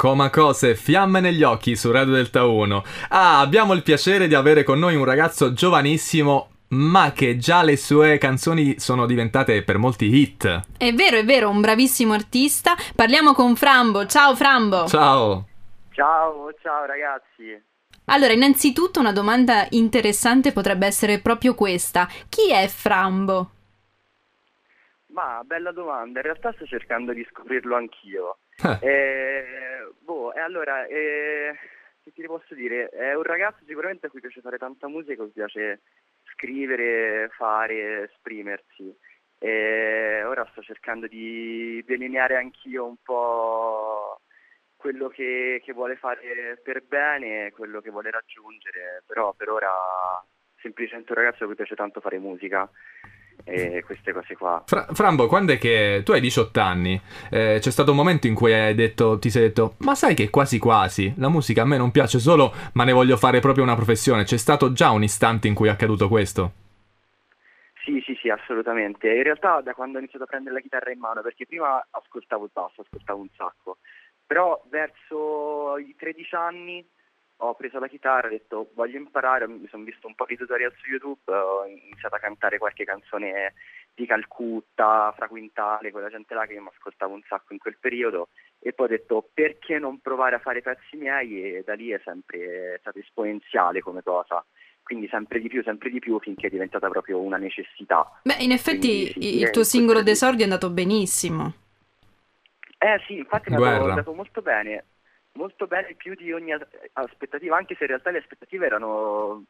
Comacose, fiamme negli occhi su Radio Delta 1. Ah, abbiamo il piacere di avere con noi un ragazzo giovanissimo ma che già le sue canzoni sono diventate per molti hit. È vero, è vero, un bravissimo artista. Parliamo con Frambo. Ciao Frambo. Ciao. Ciao, ciao ragazzi. Allora, innanzitutto una domanda interessante potrebbe essere proprio questa. Chi è Frambo? Ma bella domanda, in realtà sto cercando di scoprirlo anch'io. Eh, boh, e allora, eh, che ti posso dire? È un ragazzo sicuramente a cui piace fare tanta musica, a cui piace scrivere, fare, esprimersi. E ora sto cercando di delineare anch'io un po' quello che, che vuole fare per bene, quello che vuole raggiungere, però per ora semplicemente un ragazzo a cui piace tanto fare musica e queste cose qua. Fra- Frambo, quando è che tu hai 18 anni? eh, c'è stato un momento in cui hai detto, ti sei detto, ma sai che quasi quasi la musica a me non piace solo, ma ne voglio fare proprio una professione. C'è stato già un istante in cui è accaduto questo? Sì, sì, sì, assolutamente. In realtà da quando ho iniziato a prendere la chitarra in mano, perché prima ascoltavo il basso, ascoltavo un sacco, però verso i 13 anni ho preso la chitarra, ho detto voglio imparare, mi sono visto un po' di tutorial su YouTube, ho iniziato a cantare qualche canzone di Calcutta, Fra Quintale, quella gente là che io mi ascoltavo un sacco in quel periodo e poi ho detto perché non provare a fare pezzi miei e da lì è sempre stato esponenziale come cosa. Quindi sempre di più, sempre di più finché è diventata proprio una necessità. Beh, in effetti Quindi, sì, il tuo in singolo d'esordio è andato benissimo. Eh sì, infatti Guerra. è andato molto bene, molto bene più di ogni as- aspettativa, anche se in realtà le aspettative erano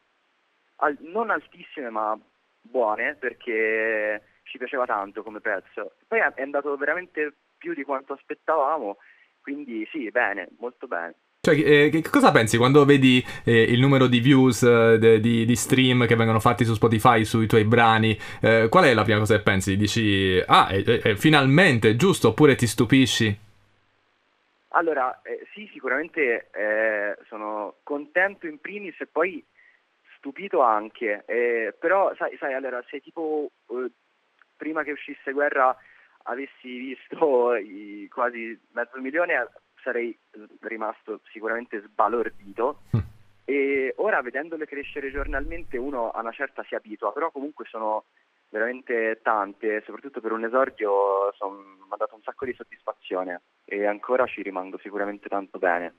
al- non altissime ma buone perché ci piaceva tanto come pezzo. Poi è è andato veramente più di quanto aspettavamo, quindi sì, bene, molto bene. Cioè, eh, che cosa pensi quando vedi eh, il numero di views, eh, de- di, di stream che vengono fatti su Spotify sui tuoi brani? Eh, qual è la prima cosa che pensi? Dici, ah, eh, eh, finalmente, giusto? Oppure ti stupisci? Allora, eh, sì, sicuramente eh, sono contento in primis e poi stupito anche, eh, però sai, sai, allora, se tipo eh, prima che uscisse Guerra avessi visto i quasi mezzo milione sarei rimasto sicuramente sbalordito Mm. e ora vedendole crescere giornalmente uno a una certa si abitua, però comunque sono veramente tante, soprattutto per un esordio mi ha dato un sacco di soddisfazione e ancora ci rimango sicuramente tanto bene.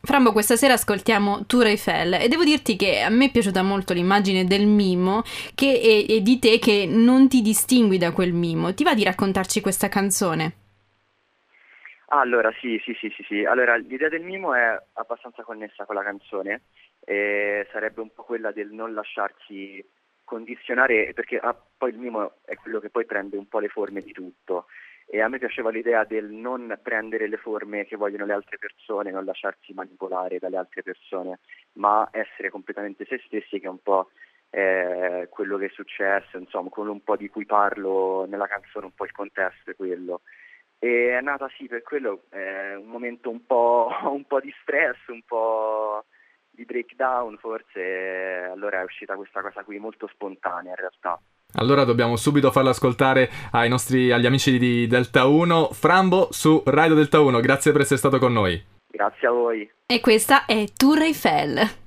Frambo, questa sera ascoltiamo Tour Eiffel e devo dirti che a me è piaciuta molto l'immagine del mimo che è, è di te che non ti distingui da quel mimo. Ti va di raccontarci questa canzone? Allora, sì, sì, sì, sì, sì. Allora, l'idea del mimo è abbastanza connessa con la canzone, e sarebbe un po' quella del non lasciarsi condizionare, perché ah, poi il mimo è quello che poi prende un po' le forme di tutto. E a me piaceva l'idea del non prendere le forme che vogliono le altre persone, non lasciarsi manipolare dalle altre persone, ma essere completamente se stessi, che è un po' eh, quello che è successo, insomma, quello un po' di cui parlo nella canzone, un po' il contesto è quello. E è nata sì per quello eh, un momento un po', un po' di stress, un po' di breakdown forse, e allora è uscita questa cosa qui molto spontanea in realtà. Allora dobbiamo subito farlo ascoltare ai nostri, agli amici di Delta 1. Frambo su Radio Delta 1, grazie per essere stato con noi. Grazie a voi. E questa è Tour Eiffel.